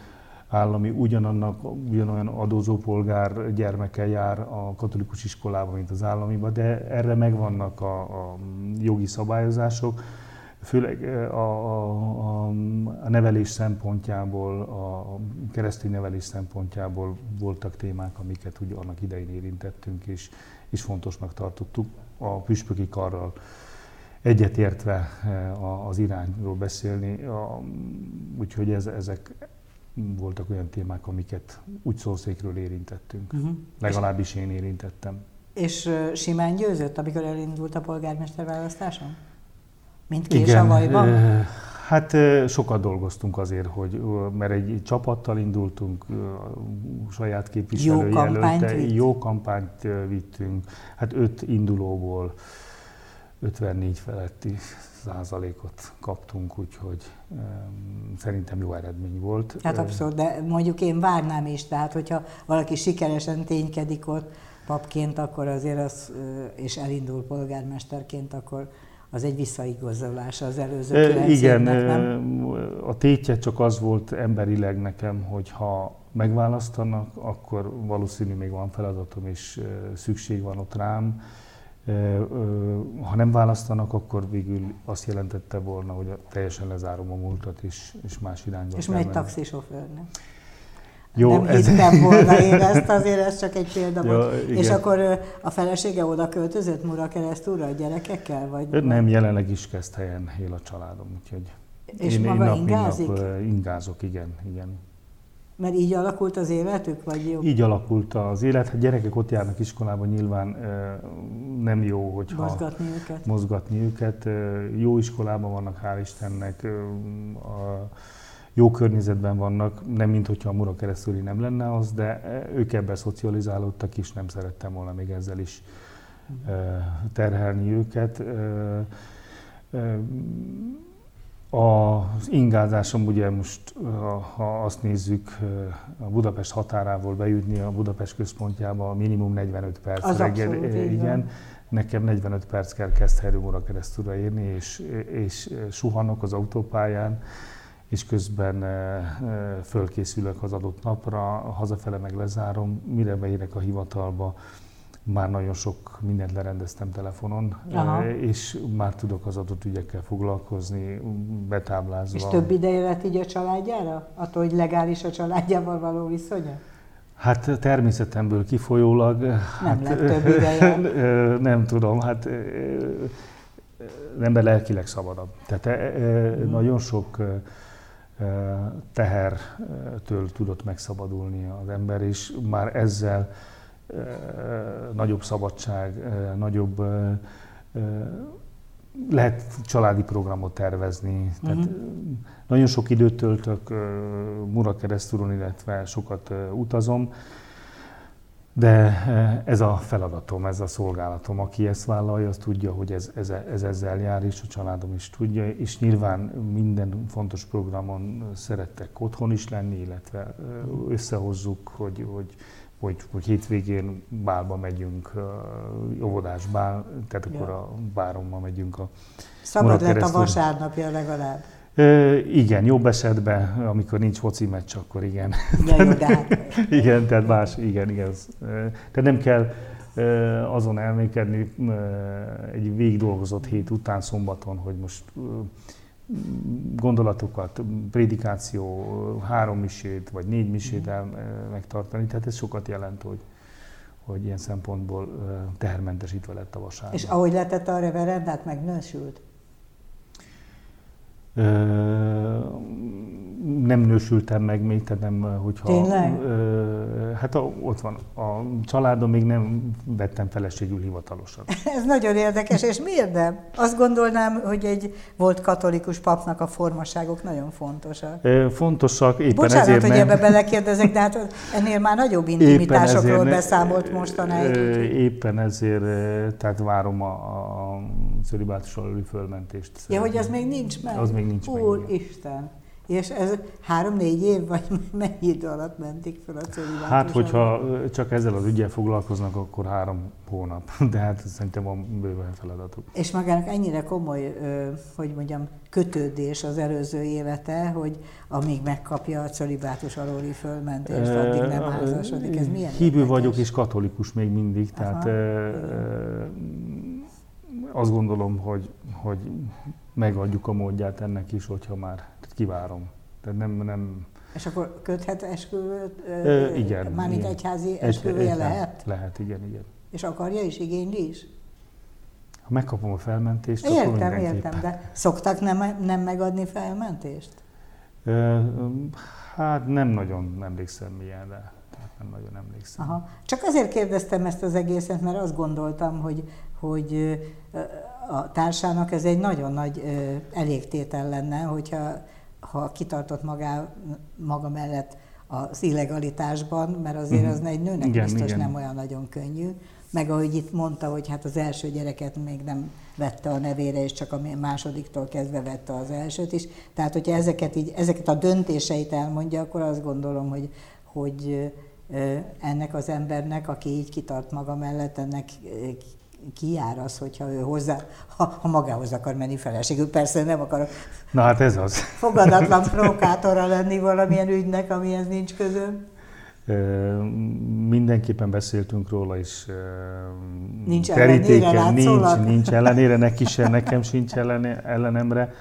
állami, ugyanannak, ugyanolyan adózó polgár gyermeke jár a katolikus iskolába, mint az államiba, de erre megvannak a, a jogi szabályozások, főleg a, a, a nevelés szempontjából, a keresztény nevelés szempontjából voltak témák, amiket ugye annak idején érintettünk, és, és fontosnak tartottuk a püspöki karral egyetértve az irányról beszélni, úgyhogy ez, ezek voltak olyan témák, amiket úgy szószékről érintettünk. Uh-huh. Legalábbis én érintettem. És uh, simán győzött, amikor elindult a polgármester választáson? Mint Késavajban? Igen, hát sokat dolgoztunk azért, hogy, mert egy csapattal indultunk, saját képviselői jó előtte, jó kampányt vittünk, hát öt indulóból 54 feletti százalékot kaptunk, úgyhogy szerintem jó eredmény volt. Hát abszolút, de mondjuk én várnám is, tehát hogyha valaki sikeresen ténykedik ott papként, akkor azért az, és elindul polgármesterként, akkor az egy visszaigazolása az előző Igen, nem? a tétje csak az volt emberileg nekem, hogy ha megválasztanak, akkor valószínű még van feladatom, és szükség van ott rám. Ha nem választanak, akkor végül azt jelentette volna, hogy teljesen lezárom a múltat, és, és más irányba És megy taxisofőrnek. Jó, nem ez... hittem volna én ezt, azért ez csak egy példa volt. Ja, és akkor a felesége oda költözött Mura keresztúra a gyerekekkel? Vagy nem, jelenleg is kezd helyen él a családom, úgyhogy és én, maga én nap, ingázik? Nap, ingázok, igen, igen. Mert így alakult az életük, vagy jó? Így alakult az élet. Hát gyerekek ott járnak iskolában, nyilván nem jó, hogyha mozgatni őket. Mozgatni őket. Jó iskolában vannak, hál' Istennek. A, jó környezetben vannak, nem mint hogyha a Mura keresztüli nem lenne az, de ők ebben szocializálódtak is, nem szerettem volna még ezzel is terhelni őket. Az ingázásom ugye most, ha azt nézzük, a Budapest határával bejutni a Budapest központjába minimum 45 perc az reggel. Abszolút, igen. Nekem 45 perc kell Keszthelyről keresztülre érni, és, és suhanok az autópályán, és közben fölkészülök az adott napra, hazafele meg lezárom, mire beérek a hivatalba, már nagyon sok mindent lerendeztem telefonon, Aha. és már tudok az adott ügyekkel foglalkozni, betáblázva. És több ideje lett így a családjára? Attól, hogy legális a családjával való viszonya? Hát természetemből kifolyólag... Nem hát, lett több ideje? Nem tudom, hát ember lelkileg szabadabb. Tehát hmm. nagyon sok tehertől tudott megszabadulni az ember, és már ezzel nagyobb szabadság, nagyobb lehet családi programot tervezni. Tehát uh-huh. nagyon sok időt töltök Mura keresztúron, illetve sokat utazom. De ez a feladatom, ez a szolgálatom. Aki ezt vállalja, az tudja, hogy ez, ez, ez ezzel jár, és a családom is tudja. És nyilván minden fontos programon szerettek otthon is lenni, illetve összehozzuk, hogy, hogy hogy, hogy hétvégén bálba megyünk, óvodás bál, tehát ja. akkor a bárommal megyünk a Szabad lett a vasárnapja legalább. E, igen, jobb esetben, amikor nincs foci meccs, akkor igen. Ja, jó, de hát... igen, tehát más, igen, igen. Tehát nem kell azon elmékedni egy végig dolgozott hét után szombaton, hogy most gondolatokat, prédikáció, három misét vagy négy misét el, megtartani. Tehát ez sokat jelent, hogy, hogy ilyen szempontból tehermentesítve lett a vasárnap. És ahogy letett a reverendát, megnősült? nem nősültem meg még, tehát nem, hogyha... Tényleg? Hát a, ott van, a családom még nem vettem feleségül hivatalosan. Ez nagyon érdekes, és miért nem? Azt gondolnám, hogy egy volt katolikus papnak a formaságok nagyon fontosak. Fontosak, éppen Bocsánat, ezért hogy nem. ebbe belekérdezek, de hát ennél már nagyobb intimitásokról ezért beszámolt mostanáig. Éppen ezért, tehát várom a, a szöribátus aluli fölmentést. Ja, hogy az még nincs meg? Az még nincs Úr meg. Isten! És ez három-négy év, vagy mennyi idő alatt mentik fel a cölibátus? Hát, hogyha csak ezzel az ügyel foglalkoznak, akkor három hónap. De hát szerintem van bőven feladatuk. És magának ennyire komoly, hogy mondjam, kötődés az előző élete, hogy amíg megkapja a cölibátus alóli fölmentést, addig nem házasodik. Ez milyen Hívő érdekes? vagyok és katolikus még mindig, tehát Aha. azt gondolom, hogy, hogy megadjuk a módját ennek is, hogyha már kivárom. Tehát nem, nem... És akkor köthet esküvőt? Ö, igen. Mármint igen. egyházi esküvője egy, lehet? Lehet, igen, igen. És akarja is, igényli is? Ha megkapom a felmentést, értem, akkor Értem, de szoktak nem, nem megadni felmentést? Ö, hát nem nagyon emlékszem milyenre. Nem nagyon emlékszem. Aha. Csak azért kérdeztem ezt az egészet, mert azt gondoltam, hogy, hogy a társának ez egy nagyon nagy elégtétel lenne, hogyha ha kitartott magá, maga mellett az illegalitásban, mert azért mhm. az egy nőnek igen, biztos igen. nem olyan nagyon könnyű, meg ahogy itt mondta, hogy hát az első gyereket még nem vette a nevére, és csak a másodiktól kezdve vette az elsőt is. Tehát, hogyha ezeket, így, ezeket a döntéseit elmondja, akkor azt gondolom, hogy, hogy ennek az embernek, aki így kitart maga mellett, ennek kijár az, hogyha ő hozzá, ha, ha magához akar menni feleségül. Persze nem akarok Na hát ez az. fogadatlan provokátora lenni valamilyen ügynek, amihez nincs közöm. Mindenképpen beszéltünk róla, és nincs terítéken, nincs, nincs ellenére, neki sem, nekem sincs ellenemre.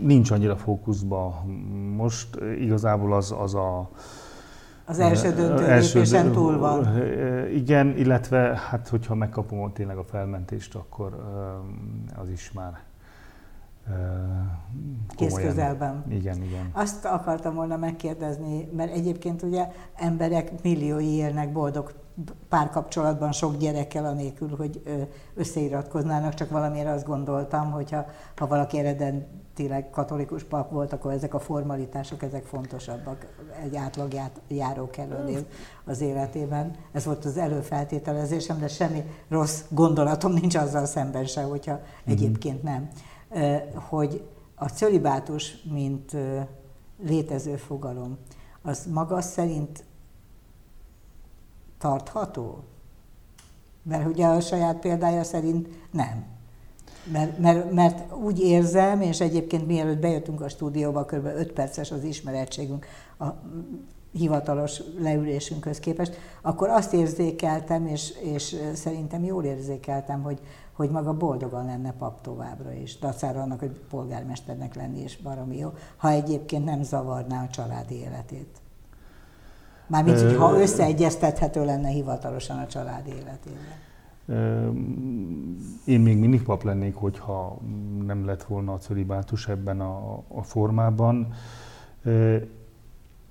Nincs annyira fókuszba. Most igazából az, az a az első döntő első lépésen túl van. Igen, illetve hát hogyha megkapom tényleg a felmentést, akkor az is már Kész közelben. Igen, igen. Azt akartam volna megkérdezni, mert egyébként ugye emberek milliói élnek boldog párkapcsolatban sok gyerekkel, anélkül, hogy összeiratkoznának, csak valamiért azt gondoltam, hogyha ha valaki eredetileg katolikus pap volt, akkor ezek a formalitások, ezek fontosabbak egy átlag járókelőnél az életében. Ez volt az előfeltételezésem, de semmi rossz gondolatom nincs azzal szemben se, hogyha mm-hmm. egyébként nem. Hogy a cölibátus, mint létező fogalom, az maga szerint tartható? Mert ugye a saját példája szerint nem. Mert, mert, mert úgy érzem, és egyébként mielőtt bejöttünk a stúdióba, kb. 5 perces az ismerettségünk a hivatalos leülésünkhöz képest, akkor azt érzékeltem, és, és szerintem jól érzékeltem, hogy, hogy maga boldogan lenne pap továbbra is, dacára annak, hogy polgármesternek lenni is baromi jó, ha egyébként nem zavarná a családi életét. Mármint, hogy ha összeegyeztethető lenne hivatalosan a család életével. Én még mindig pap lennék, hogyha nem lett volna a cölibátus ebben a, a formában.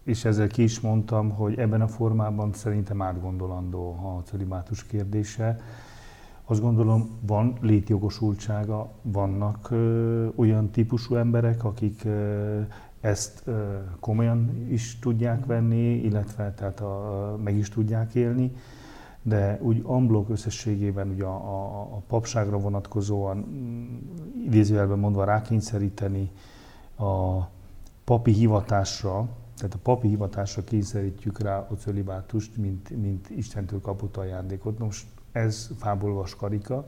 És ezzel ki is mondtam, hogy ebben a formában szerintem átgondolandó a cölibátus kérdése. Azt gondolom, van létjogosultsága, vannak ö, olyan típusú emberek, akik ö, ezt komolyan is tudják venni, illetve tehát a, meg is tudják élni, de úgy amblok összességében ugye a, a, a papságra vonatkozóan mm, idézőjelben mondva rákényszeríteni a papi hivatásra, tehát a papi hivatásra kényszerítjük rá a cölibátust, mint, mint Istentől kapott ajándékot. Most ez fából vaskarika,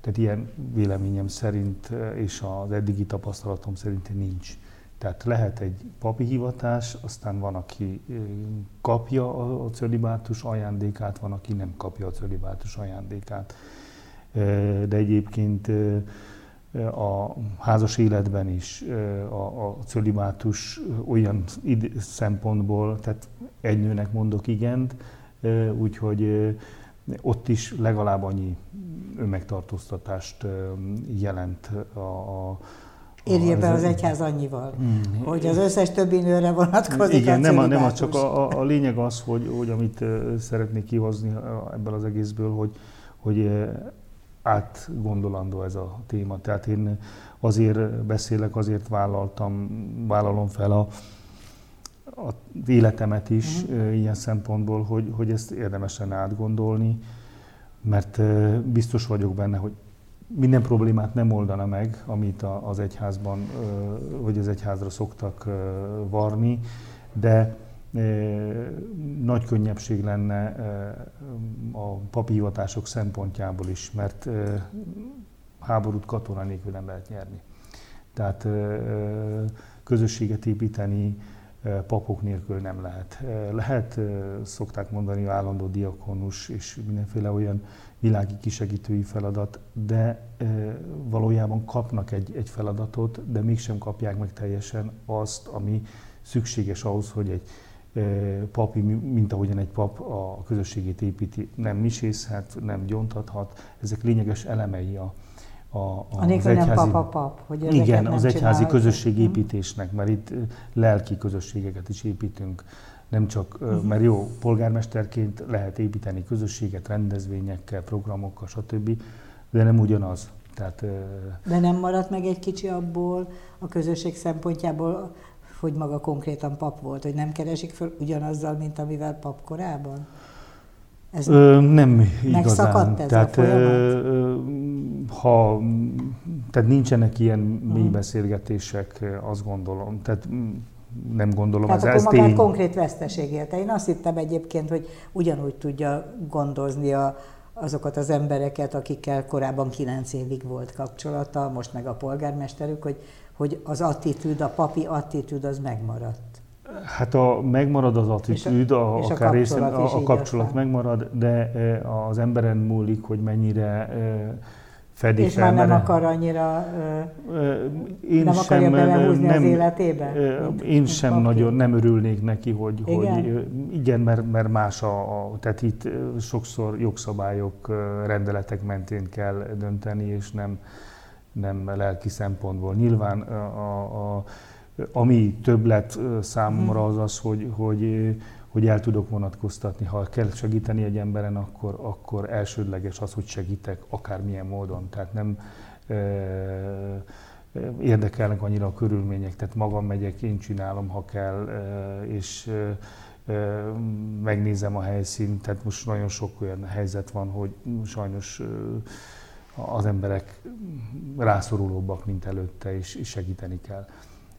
tehát ilyen véleményem szerint és az eddigi tapasztalatom szerint nincs. Tehát lehet egy papi hivatás, aztán van, aki kapja a cölibátus ajándékát, van, aki nem kapja a cölibátus ajándékát. De egyébként a házas életben is a, a cölibátus olyan szempontból, tehát egy nőnek mondok igent, úgyhogy ott is legalább annyi önmegtartóztatást jelent a, a Érje be az egyház annyival, mm. hogy az összes többi nőre vonatkozik Igen, a nem, nem az, csak a, a, a lényeg az, hogy, hogy amit szeretnék kihozni ebből az egészből, hogy, hogy átgondolandó ez a téma. Tehát én azért beszélek, azért vállaltam, vállalom fel a, a életemet is mm. ilyen szempontból, hogy, hogy ezt érdemes lenne átgondolni, mert biztos vagyok benne, hogy minden problémát nem oldana meg, amit az egyházban, vagy az egyházra szoktak varni, de nagy könnyebbség lenne a papírhivatások szempontjából is, mert háborút katona nélkül nem lehet nyerni. Tehát közösséget építeni papok nélkül nem lehet. Lehet, szokták mondani, állandó diakonus és mindenféle olyan világi kisegítői feladat, de valójában kapnak egy, egy feladatot, de mégsem kapják meg teljesen azt, ami szükséges ahhoz, hogy egy papi, mint ahogyan egy pap a közösségét építi, nem misészhet, nem gyontathat, ezek lényeges elemei a, a, a, az egyházi, nem pap a pap, hogy Igen, az egyházi közösségépítésnek, mert itt lelki közösségeket is építünk, nem csak, uh-huh. mert jó, polgármesterként lehet építeni közösséget, rendezvényekkel, programokkal, stb., de nem ugyanaz. Tehát, de nem maradt meg egy kicsi abból a közösség szempontjából, hogy maga konkrétan pap volt, hogy nem keresik fel ugyanazzal, mint amivel pap korábban? Ez ö, nem igazán. ez tehát, a ö, ha, tehát nincsenek ilyen mély hmm. beszélgetések, azt gondolom. Tehát nem gondolom, Tehát ez, akkor ez magát tény. konkrét veszteség érte. Én azt hittem egyébként, hogy ugyanúgy tudja gondozni a, azokat az embereket, akikkel korábban kilenc évig volt kapcsolata, most meg a polgármesterük, hogy, hogy az attitűd, a papi attitűd az megmaradt. Hát a, megmarad az attitűd, a, a, akár részen, a, a kapcsolat aztán. megmarad, de e, az emberen múlik, hogy mennyire e, fedik És már nem akar annyira, én nem sem, akarja belehúzni nem, az életébe? Én sem papi. nagyon nem örülnék neki, hogy igen, hogy, igen mert, mert más a, a, tehát itt sokszor jogszabályok, rendeletek mentén kell dönteni, és nem, nem lelki szempontból. Nyilván a, a, ami többlet számomra mhm. az az, hogy, hogy, hogy el tudok vonatkoztatni. Ha kell segíteni egy emberen, akkor, akkor elsődleges az, hogy segítek akármilyen módon. Tehát nem e, érdekelnek annyira a körülmények, tehát magam megyek, én csinálom, ha kell, e, és e, megnézem a helyszínt. Tehát most nagyon sok olyan helyzet van, hogy sajnos az emberek rászorulóbbak, mint előtte, és, és segíteni kell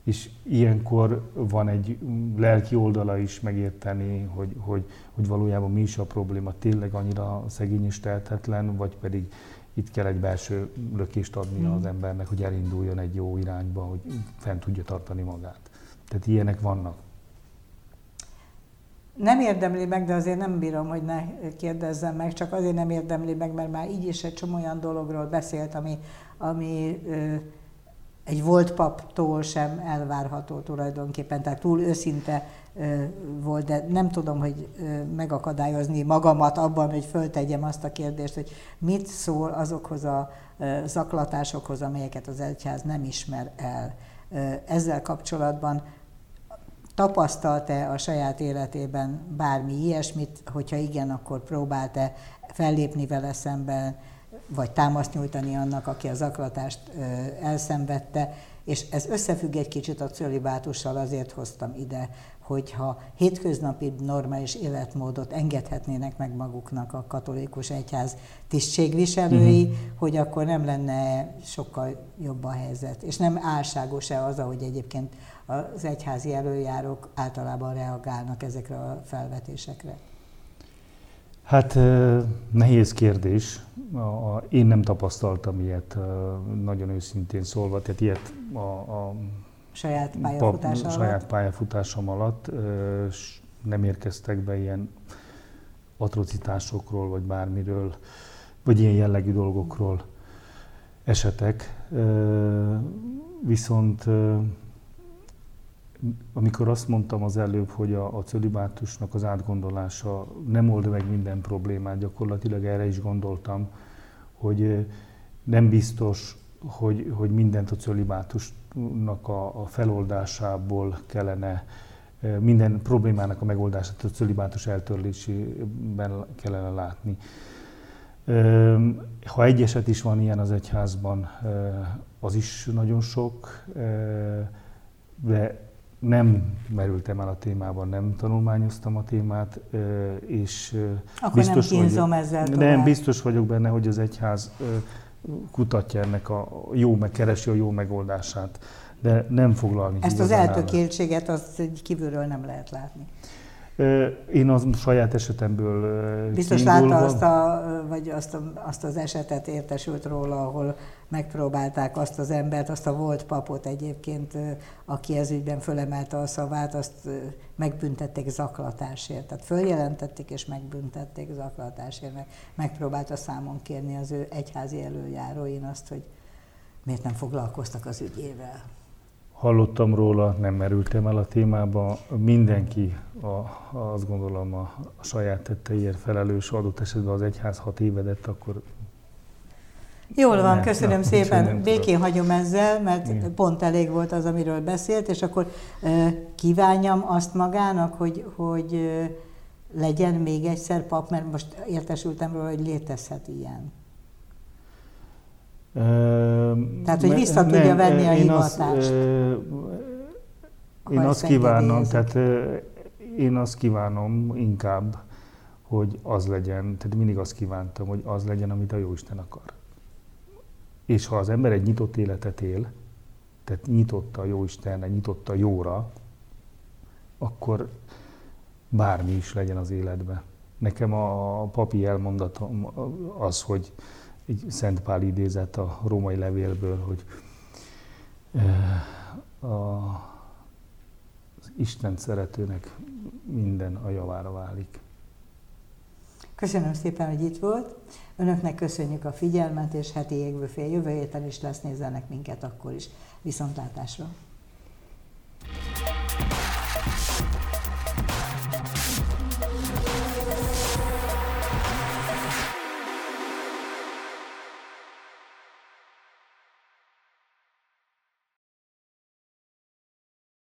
és ilyenkor van egy lelki oldala is megérteni, hogy, hogy, hogy valójában mi is a probléma, tényleg annyira szegény és tehetetlen, vagy pedig itt kell egy belső lökést adni mm. az embernek, hogy elinduljon egy jó irányba, hogy fent tudja tartani magát. Tehát ilyenek vannak. Nem érdemli meg, de azért nem bírom, hogy ne kérdezzem meg, csak azért nem érdemli meg, mert már így is egy csomó olyan dologról beszélt, ami, ami ö, egy volt paptól sem elvárható tulajdonképpen, tehát túl őszinte volt, de nem tudom, hogy megakadályozni magamat abban, hogy föltegyem azt a kérdést, hogy mit szól azokhoz a zaklatásokhoz, amelyeket az egyház nem ismer el. Ezzel kapcsolatban tapasztalt-e a saját életében bármi ilyesmit, hogyha igen, akkor próbált-e fellépni vele szemben, vagy támaszt nyújtani annak, aki a zaklatást elszenvedte, és ez összefügg egy kicsit a cölibátussal, azért hoztam ide, hogyha hétköznapi normális életmódot engedhetnének meg maguknak a katolikus egyház tisztségviselői, uh-huh. hogy akkor nem lenne sokkal jobb a helyzet. És nem álságos-e az, ahogy egyébként az egyházi előjárók általában reagálnak ezekre a felvetésekre? Hát nehéz kérdés. Én nem tapasztaltam ilyet, nagyon őszintén szólva, tehát ilyet a, a saját, pályafutás alatt. saját pályafutásom alatt nem érkeztek be ilyen atrocitásokról, vagy bármiről, vagy ilyen jellegű dolgokról esetek. Viszont amikor azt mondtam az előbb, hogy a, a cölibátusnak az átgondolása nem old meg minden problémát, gyakorlatilag erre is gondoltam, hogy nem biztos, hogy, hogy mindent a cölibátusnak a, a feloldásából kellene, minden problémának a megoldását a cölibátus eltörlésében kellene látni. Ha egy eset is van ilyen az egyházban, az is nagyon sok, de nem merültem el a témában, nem tanulmányoztam a témát, és Akkor biztos nem vagyok, ezzel tovább. Nem, biztos vagyok benne, hogy az egyház kutatja ennek a jó, megkeresi a jó megoldását, de nem foglalni. Ezt az eltökéltséget azt kívülről nem lehet látni. Én az saját esetemből Biztos látta azt, a, vagy azt, a, azt az esetet értesült róla, ahol megpróbálták azt az embert, azt a volt papot egyébként, aki ez ügyben fölemelte a szavát, azt megbüntették zaklatásért. Tehát följelentették és megbüntették zaklatásért, meg megpróbálta számon kérni az ő egyházi előjáróin azt, hogy miért nem foglalkoztak az ügyével. Hallottam róla, nem merültem el a témába. Mindenki, a, azt gondolom, a, a saját tetteiért felelős, adott esetben az egyház hat évedett, akkor Jól van, köszönöm na, szépen. Békén hagyom ezzel, mert Igen. pont elég volt az, amiről beszélt, és akkor kívánjam azt magának, hogy, hogy legyen még egyszer pap, mert most értesültem róla, hogy létezhet ilyen. Tehát, hogy vissza nem, tudja venni a én hivatást. Azt, én azt kívánom, tehát én azt kívánom inkább, hogy az legyen, tehát mindig azt kívántam, hogy az legyen, amit a Jóisten akar. És ha az ember egy nyitott életet él, tehát nyitott a Jóistenre, nyitott a jóra, akkor bármi is legyen az életben. Nekem a papi elmondatom az, hogy egy Szent Pál idézet a római levélből, hogy eh, az Isten szeretőnek minden a javára válik. Köszönöm szépen, hogy itt volt. Önöknek köszönjük a figyelmet, és heti égbüfé jövő héten is lesz, nézzenek minket akkor is. Viszontlátásra! thank you